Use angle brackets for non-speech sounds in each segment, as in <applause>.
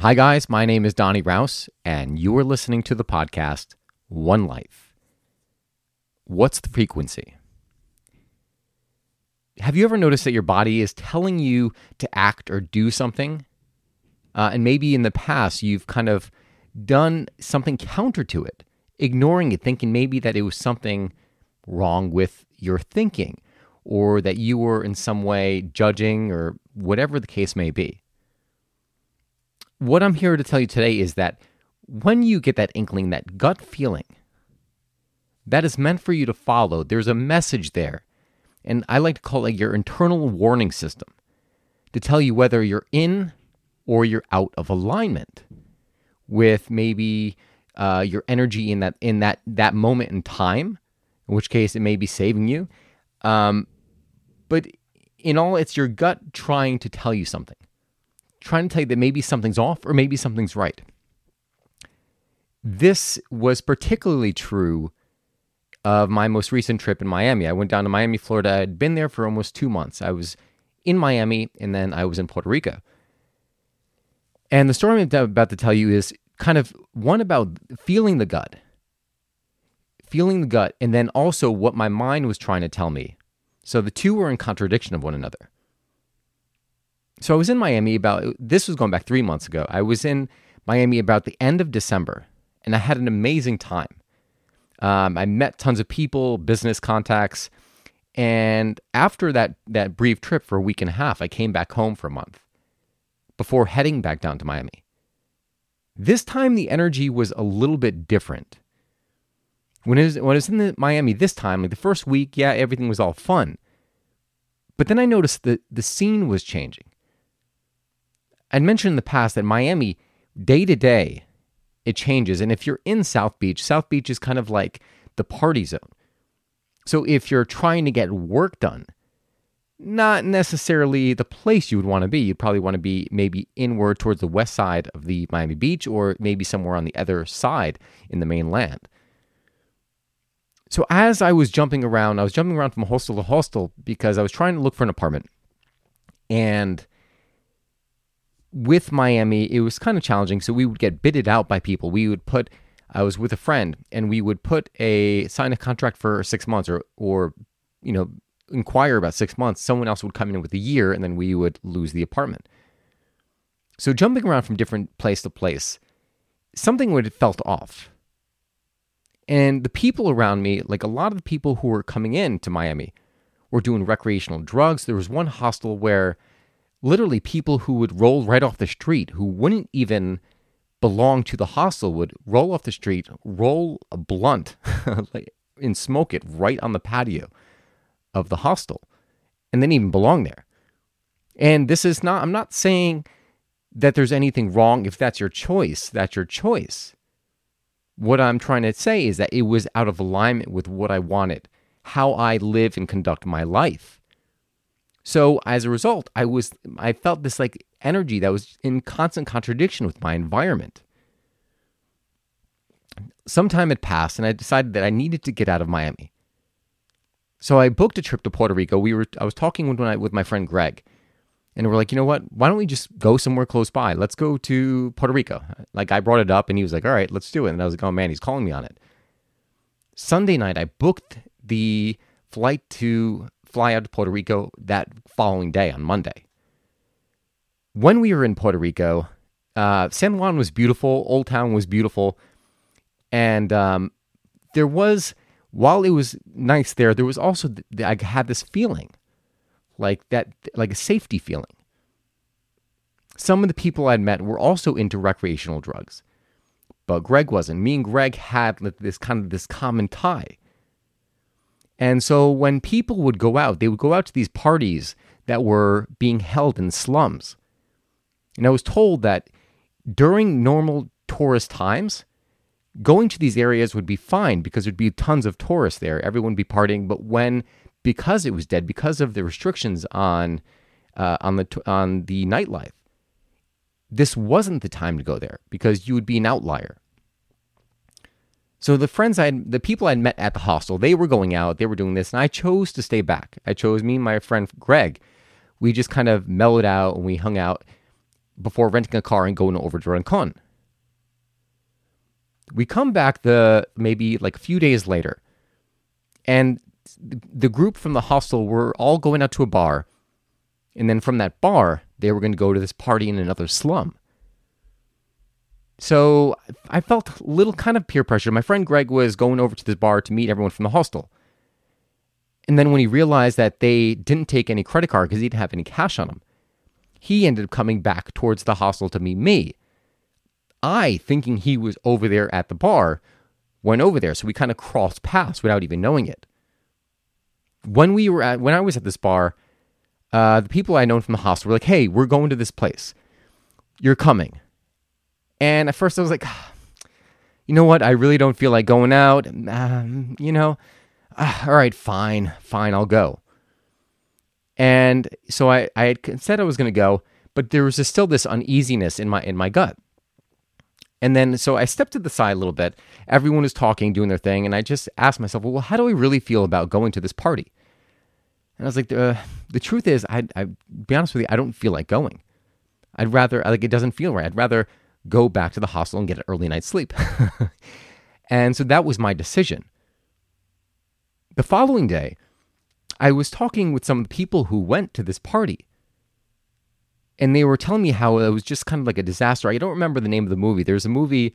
Hi, guys. My name is Donnie Raus, and you are listening to the podcast One Life. What's the frequency? Have you ever noticed that your body is telling you to act or do something? Uh, and maybe in the past, you've kind of done something counter to it, ignoring it, thinking maybe that it was something wrong with your thinking or that you were in some way judging or whatever the case may be. What I'm here to tell you today is that when you get that inkling, that gut feeling, that is meant for you to follow. There's a message there. And I like to call it your internal warning system to tell you whether you're in or you're out of alignment with maybe uh, your energy in that in that that moment in time, in which case it may be saving you. Um, but in all, it's your gut trying to tell you something, trying to tell you that maybe something's off or maybe something's right. This was particularly true of my most recent trip in Miami. I went down to Miami, Florida. I'd been there for almost two months. I was in Miami and then I was in Puerto Rico. And the story I'm about to tell you is kind of one about feeling the gut, feeling the gut, and then also what my mind was trying to tell me. So the two were in contradiction of one another. So I was in Miami about, this was going back three months ago. I was in Miami about the end of December, and I had an amazing time. Um, I met tons of people, business contacts, and after that that brief trip for a week and a half, I came back home for a month before heading back down to Miami. This time the energy was a little bit different. When it was, when I was in the Miami this time, like the first week, yeah, everything was all fun. But then I noticed that the scene was changing. I'd mentioned in the past that Miami, day to day, it changes. And if you're in South Beach, South Beach is kind of like the party zone. So if you're trying to get work done, not necessarily the place you would want to be. You'd probably want to be maybe inward towards the west side of the Miami Beach or maybe somewhere on the other side in the mainland. So as I was jumping around, I was jumping around from hostel to hostel because I was trying to look for an apartment. And with Miami, it was kind of challenging. So we would get bidded out by people. We would put, I was with a friend, and we would put a sign a contract for six months, or or you know inquire about six months. Someone else would come in with a year, and then we would lose the apartment. So jumping around from different place to place, something would have felt off. And the people around me, like a lot of the people who were coming in to Miami, were doing recreational drugs. There was one hostel where literally people who would roll right off the street, who wouldn't even belong to the hostel, would roll off the street, roll a blunt, <laughs> and smoke it right on the patio of the hostel, and then even belong there. And this is not, I'm not saying that there's anything wrong if that's your choice, that's your choice. What I'm trying to say is that it was out of alignment with what I wanted, how I live and conduct my life. So as a result, I was I felt this like energy that was in constant contradiction with my environment. Some time had passed and I decided that I needed to get out of Miami. So I booked a trip to Puerto Rico. We were I was talking with with my friend Greg and we're like, you know what? Why don't we just go somewhere close by? Let's go to Puerto Rico. Like I brought it up and he was like, all right, let's do it. And I was like, oh man, he's calling me on it. Sunday night, I booked the flight to fly out to Puerto Rico that following day on Monday. When we were in Puerto Rico, uh, San Juan was beautiful, Old Town was beautiful. And um, there was, while it was nice there, there was also, I had this feeling like that, like a safety feeling. Some of the people I'd met were also into recreational drugs, but Greg wasn't. Me and Greg had this kind of this common tie. And so when people would go out, they would go out to these parties that were being held in slums. And I was told that during normal tourist times, going to these areas would be fine because there'd be tons of tourists there. Everyone would be partying. But when because it was dead, because of the restrictions on uh, on the on the nightlife. This wasn't the time to go there because you would be an outlier. So the friends I the people I'd met at the hostel, they were going out, they were doing this, and I chose to stay back. I chose me and my friend Greg. We just kind of mellowed out and we hung out. before renting a car and going over to Rincon. We come back the maybe like a few days later, and the group from the hostel were all going out to a bar, and then from that bar they were going to go to this party in another slum. So I felt a little kind of peer pressure. My friend Greg was going over to this bar to meet everyone from the hostel. And then when he realized that they didn't take any credit card because he didn't have any cash on him, he ended up coming back towards the hostel to meet me. I, thinking he was over there at the bar, went over there. So we kind of crossed paths without even knowing it. When we were at, when I was at this bar, uh, the people I known from the hostel were like, "Hey, we're going to this place. You're coming." And at first I was like, "You know what? I really don't feel like going out. Um, you know, uh, all right, fine, fine, I'll go." And so I, I had said I was going to go, but there was still this uneasiness in my in my gut. And then so I stepped to the side a little bit. Everyone was talking, doing their thing, and I just asked myself, well, how do I really feel about going to this party? And I was like, uh, the truth is, I, I be honest with you, I don't feel like going. I'd rather like it doesn't feel right. I'd rather go back to the hostel and get an early night's sleep. <laughs> and so that was my decision. The following day, I was talking with some people who went to this party and they were telling me how it was just kind of like a disaster. I don't remember the name of the movie. There's a movie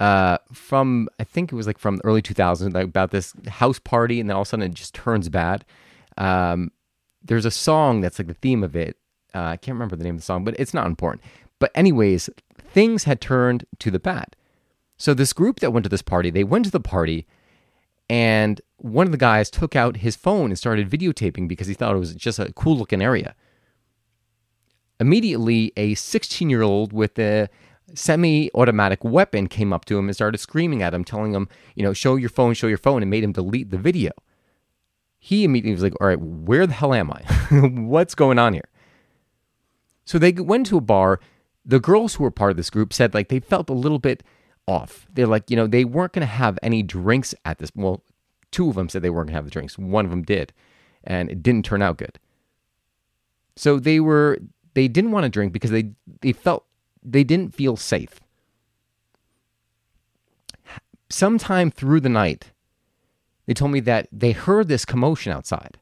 uh, from I think it was like from the early 2000s like about this house party, and then all of a sudden it just turns bad. Um, there's a song that's like the theme of it. Uh, I can't remember the name of the song, but it's not important. But anyways, things had turned to the bad. So this group that went to this party, they went to the party, and one of the guys took out his phone and started videotaping because he thought it was just a cool looking area. Immediately, a 16 year old with a semi automatic weapon came up to him and started screaming at him, telling him, you know, show your phone, show your phone, and made him delete the video. He immediately was like, all right, where the hell am I? <laughs> What's going on here? So they went to a bar. The girls who were part of this group said like they felt a little bit off. They're like, you know, they weren't going to have any drinks at this. Well, two of them said they weren't going to have the drinks. One of them did, and it didn't turn out good. So they were they didn't want to drink because they they felt they didn't feel safe. Sometime through the night, they told me that they heard this commotion outside.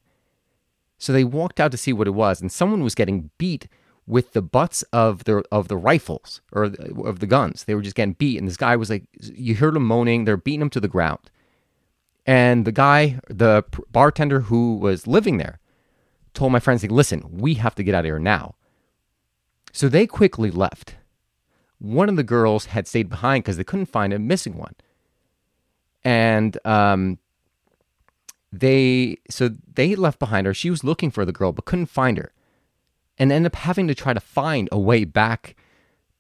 So they walked out to see what it was, and someone was getting beat with the butts of the of the rifles or of the guns. They were just getting beat, and this guy was like, you heard him moaning. They're beating him to the ground, and the guy, the bartender who was living there, told my friends, like, listen, we have to get out of here now. So they quickly left. One of the girls had stayed behind because they couldn't find a missing one. And um, they, so they left behind her. She was looking for the girl, but couldn't find her. And ended up having to try to find a way back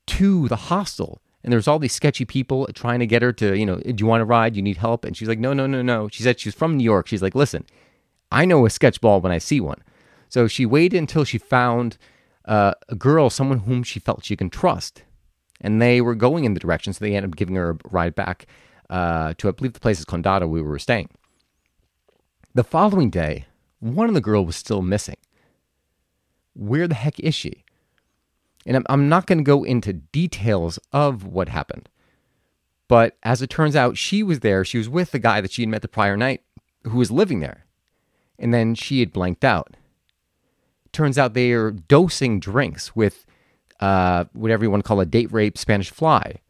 to the hostel. And there's all these sketchy people trying to get her to, you know, do you want to ride? You need help? And she's like, no, no, no, no. She said she's from New York. She's like, listen, I know a sketch ball when I see one. So she waited until she found uh, a girl, someone whom she felt she can trust. And they were going in the direction, so they ended up giving her a ride back uh, to, I believe the place is Condado we were staying. The following day, one of the girls was still missing. Where the heck is she? And I'm, not going to go into details of what happened. But as it turns out, she was there. She was with the guy that she had met the prior night who was living there. And then she had blanked out turns out they are dosing drinks with uh, whatever you want to call a date rape Spanish fly.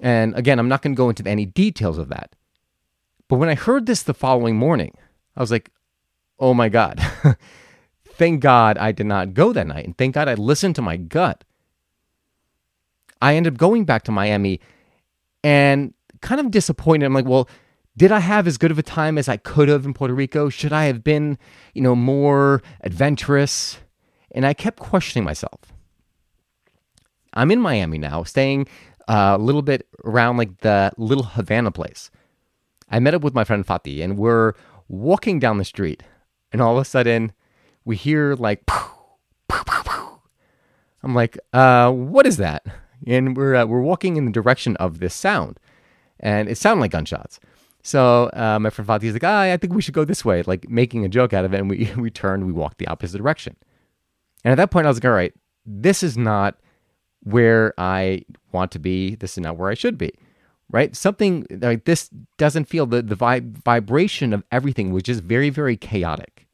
And again, I'm not going to go into any details of that. But when I heard this the following morning, I was like, oh my God. <laughs> thank God I did not go that night. And thank God I listened to my gut. I ended up going back to Miami and kind of disappointed. I'm like, well, did I have as good of a time as I could have in Puerto Rico? Should I have been, you know, more adventurous? And I kept questioning myself. I'm in Miami now, staying uh, a little bit around like the little Havana place. I met up with my friend Fatih and we're walking down the street. And all of a sudden, we hear like, I'm like, uh, what is that? And we're, uh, we're walking in the direction of this sound. And it sounded like gunshots. So uh, my friend Fatih is like, ah, I think we should go this way, like making a joke out of it. And we, <laughs> we turned, we walked the opposite direction. And at that point, I was like, all right, this is not where I want to be. This is not where I should be, right? Something like this doesn't feel the, the vib- vibration of everything was just very, very chaotic.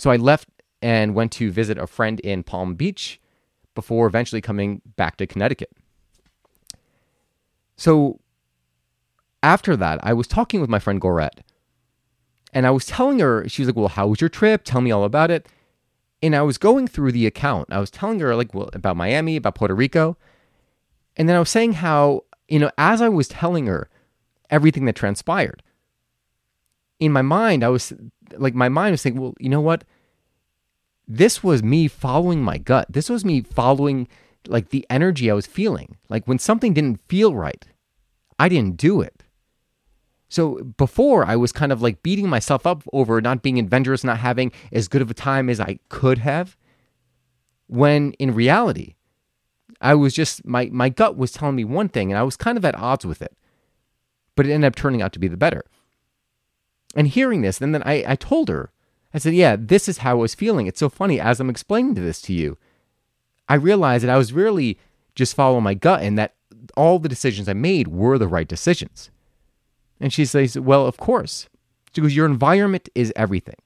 So I left and went to visit a friend in Palm Beach before eventually coming back to Connecticut. So after that, I was talking with my friend Gorette, and I was telling her, she was like, Well, how was your trip? Tell me all about it. And I was going through the account. I was telling her, like, well, about Miami, about Puerto Rico. And then I was saying how, you know, as I was telling her everything that transpired, in my mind, I was like, my mind was saying, well, you know what? This was me following my gut. This was me following like the energy I was feeling. Like when something didn't feel right, I didn't do it. So before I was kind of like beating myself up over not being adventurous, not having as good of a time as I could have. When in reality, I was just my my gut was telling me one thing and I was kind of at odds with it. But it ended up turning out to be the better. And hearing this, and then I, I told her, I said, Yeah, this is how I was feeling. It's so funny as I'm explaining this to you. I realized that I was really just following my gut and that all the decisions I made were the right decisions. And she says, Well, of course. She goes, Your environment is everything.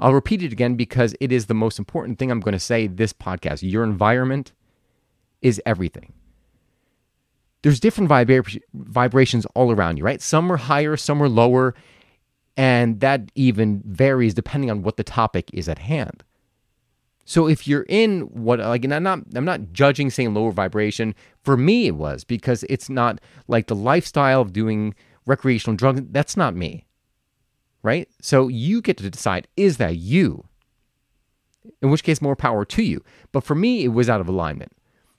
I'll repeat it again because it is the most important thing I'm going to say this podcast. Your environment is everything. There's different vibra- vibrations all around you, right? Some are higher, some are lower, and that even varies depending on what the topic is at hand. So if you're in what like and I'm not I'm not judging saying lower vibration. For me it was because it's not like the lifestyle of doing recreational drugs. That's not me. Right? So you get to decide is that you? In which case, more power to you. But for me, it was out of alignment.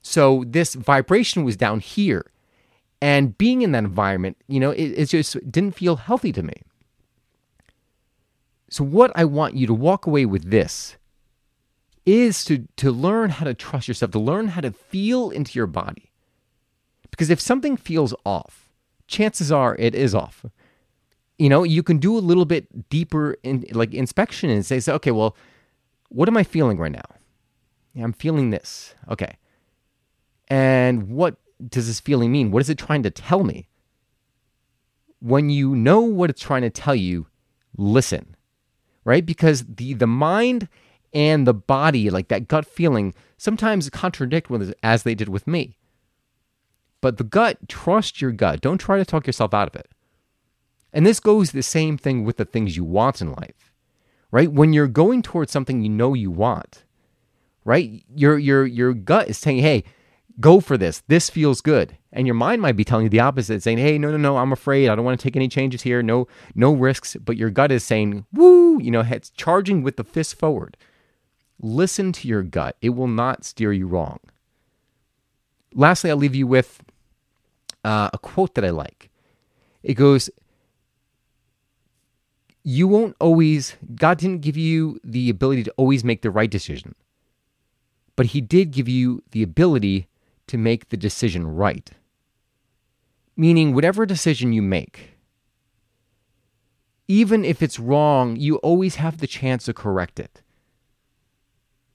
So this vibration was down here. And being in that environment, you know, it, it just didn't feel healthy to me. So, what I want you to walk away with this is to, to learn how to trust yourself, to learn how to feel into your body. Because if something feels off, chances are it is off. You know, you can do a little bit deeper in like inspection and say, okay, well, what am I feeling right now? I'm feeling this. Okay. And what does this feeling mean? What is it trying to tell me? When you know what it's trying to tell you, listen. Right? Because the the mind and the body, like that gut feeling, sometimes contradict with as they did with me. But the gut, trust your gut. Don't try to talk yourself out of it. And this goes the same thing with the things you want in life, right? When you're going towards something you know you want, right? Your your your gut is saying, "Hey, go for this. This feels good." And your mind might be telling you the opposite, saying, "Hey, no, no, no, I'm afraid. I don't want to take any changes here. No, no risks." But your gut is saying, "Woo!" You know, it's charging with the fist forward. Listen to your gut. It will not steer you wrong. Lastly, I'll leave you with uh, a quote that I like. It goes, You won't always, God didn't give you the ability to always make the right decision, but He did give you the ability to make the decision right. Meaning, whatever decision you make, even if it's wrong, you always have the chance to correct it.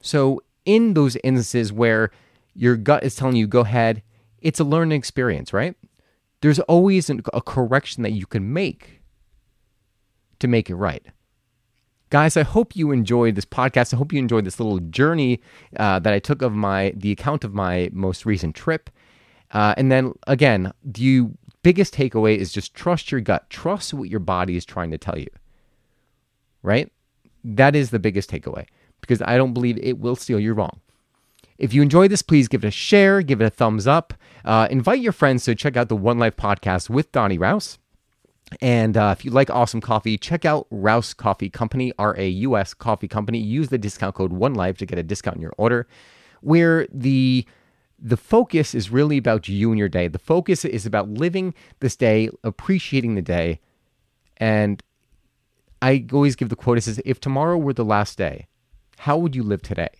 So, in those instances where your gut is telling you, go ahead, it's a learning experience, right? There's always a correction that you can make to make it right. Guys, I hope you enjoyed this podcast. I hope you enjoyed this little journey uh, that I took of my the account of my most recent trip. Uh, and then again, the biggest takeaway is just trust your gut. Trust what your body is trying to tell you. Right? That is the biggest takeaway because I don't believe it will steal you wrong. If you enjoyed this, please give it a share, give it a thumbs up. Uh, invite your friends to check out the One Life podcast with Donnie Raus. And uh, if you like awesome coffee, check out Raus Coffee Company, R A U S Coffee Company. Use the discount code One Life to get a discount in your order. Where the the focus is really about you and your day. The focus is about living this day, appreciating the day. And I always give the quote it says, if tomorrow were the last day, how would you live today?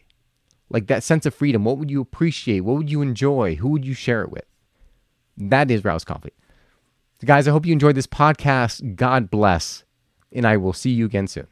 Like that sense of freedom. What would you appreciate? What would you enjoy? Who would you share it with? That is Raus Coffee. Guys, I hope you enjoyed this podcast. God bless. And I will see you again soon.